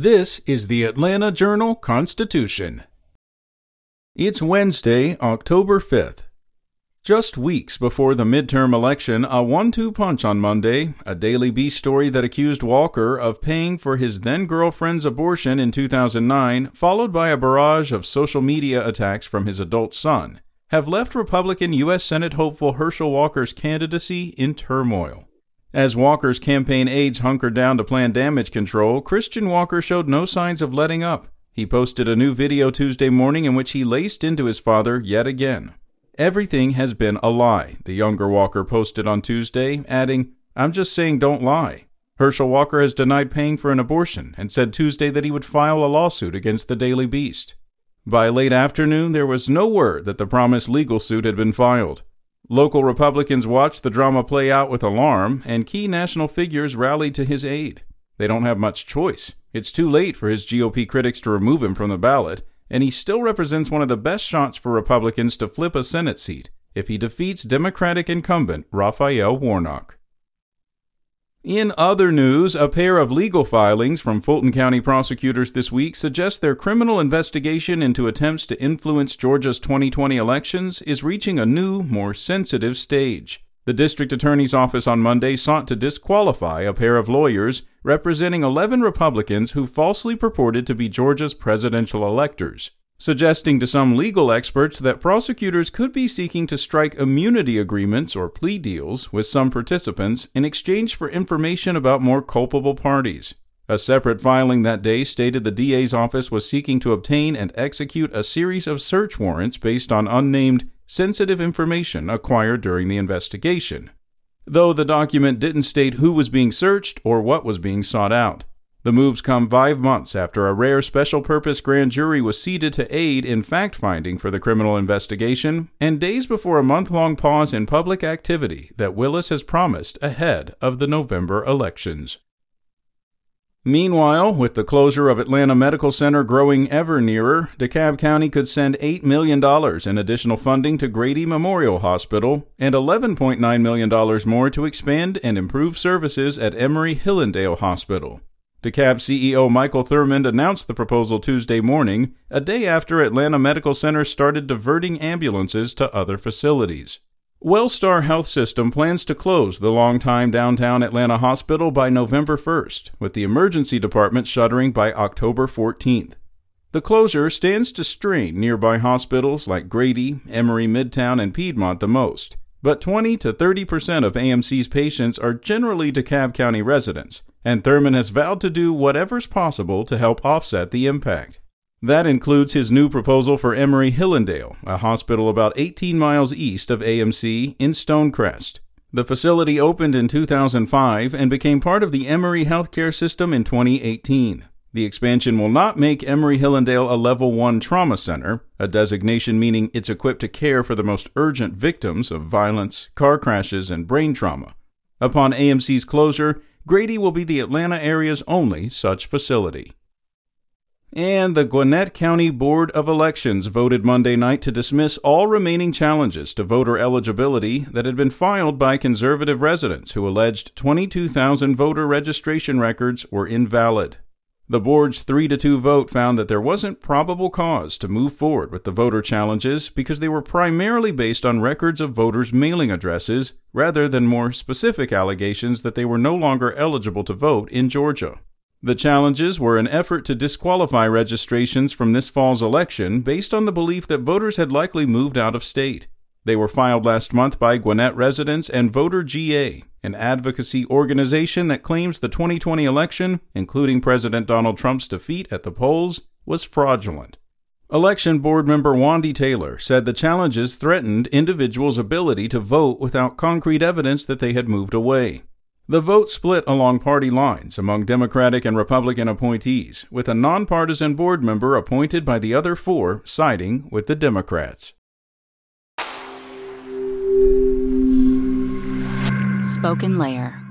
This is the Atlanta Journal Constitution. It's Wednesday, October 5th. Just weeks before the midterm election, a one two punch on Monday, a Daily Beast story that accused Walker of paying for his then girlfriend's abortion in 2009, followed by a barrage of social media attacks from his adult son, have left Republican U.S. Senate hopeful Herschel Walker's candidacy in turmoil. As Walker's campaign aides hunkered down to plan damage control, Christian Walker showed no signs of letting up. He posted a new video Tuesday morning in which he laced into his father yet again. Everything has been a lie, the younger Walker posted on Tuesday, adding, I'm just saying don't lie. Herschel Walker has denied paying for an abortion and said Tuesday that he would file a lawsuit against the Daily Beast. By late afternoon, there was no word that the promised legal suit had been filed. Local Republicans watched the drama play out with alarm, and key national figures rallied to his aid. They don't have much choice. It's too late for his GOP critics to remove him from the ballot, and he still represents one of the best shots for Republicans to flip a Senate seat if he defeats Democratic incumbent Raphael Warnock. In other news, a pair of legal filings from Fulton County prosecutors this week suggest their criminal investigation into attempts to influence Georgia's 2020 elections is reaching a new, more sensitive stage. The district attorney's office on Monday sought to disqualify a pair of lawyers representing 11 Republicans who falsely purported to be Georgia's presidential electors suggesting to some legal experts that prosecutors could be seeking to strike immunity agreements or plea deals with some participants in exchange for information about more culpable parties. A separate filing that day stated the DA's office was seeking to obtain and execute a series of search warrants based on unnamed, sensitive information acquired during the investigation, though the document didn't state who was being searched or what was being sought out. The moves come five months after a rare special purpose grand jury was seated to aid in fact finding for the criminal investigation, and days before a month long pause in public activity that Willis has promised ahead of the November elections. Meanwhile, with the closure of Atlanta Medical Center growing ever nearer, DeKalb County could send $8 million in additional funding to Grady Memorial Hospital and $11.9 million more to expand and improve services at Emory Hillandale Hospital. DeKalb CEO Michael Thurmond announced the proposal Tuesday morning, a day after Atlanta Medical Center started diverting ambulances to other facilities. Wellstar Health System plans to close the longtime downtown Atlanta hospital by November 1st, with the emergency department shuttering by October 14th. The closure stands to strain nearby hospitals like Grady, Emory Midtown, and Piedmont the most, but 20 to 30 percent of AMC's patients are generally DeKalb County residents, and Thurmond has vowed to do whatever's possible to help offset the impact. That includes his new proposal for Emory Hillandale, a hospital about 18 miles east of AMC in Stonecrest. The facility opened in 2005 and became part of the Emory healthcare system in 2018. The expansion will not make Emory Hillandale a Level 1 trauma center, a designation meaning it's equipped to care for the most urgent victims of violence, car crashes, and brain trauma. Upon AMC's closure, Grady will be the Atlanta area's only such facility. And the Gwinnett County Board of Elections voted Monday night to dismiss all remaining challenges to voter eligibility that had been filed by conservative residents who alleged 22,000 voter registration records were invalid. The board's 3 to 2 vote found that there wasn't probable cause to move forward with the voter challenges because they were primarily based on records of voters' mailing addresses rather than more specific allegations that they were no longer eligible to vote in Georgia. The challenges were an effort to disqualify registrations from this fall's election based on the belief that voters had likely moved out of state. They were filed last month by Gwinnett residents and Voter GA, an advocacy organization that claims the 2020 election, including President Donald Trump's defeat at the polls, was fraudulent. Election Board member Wandy Taylor said the challenges threatened individuals' ability to vote without concrete evidence that they had moved away. The vote split along party lines among Democratic and Republican appointees, with a nonpartisan board member appointed by the other four siding with the Democrats. SpokenLayer.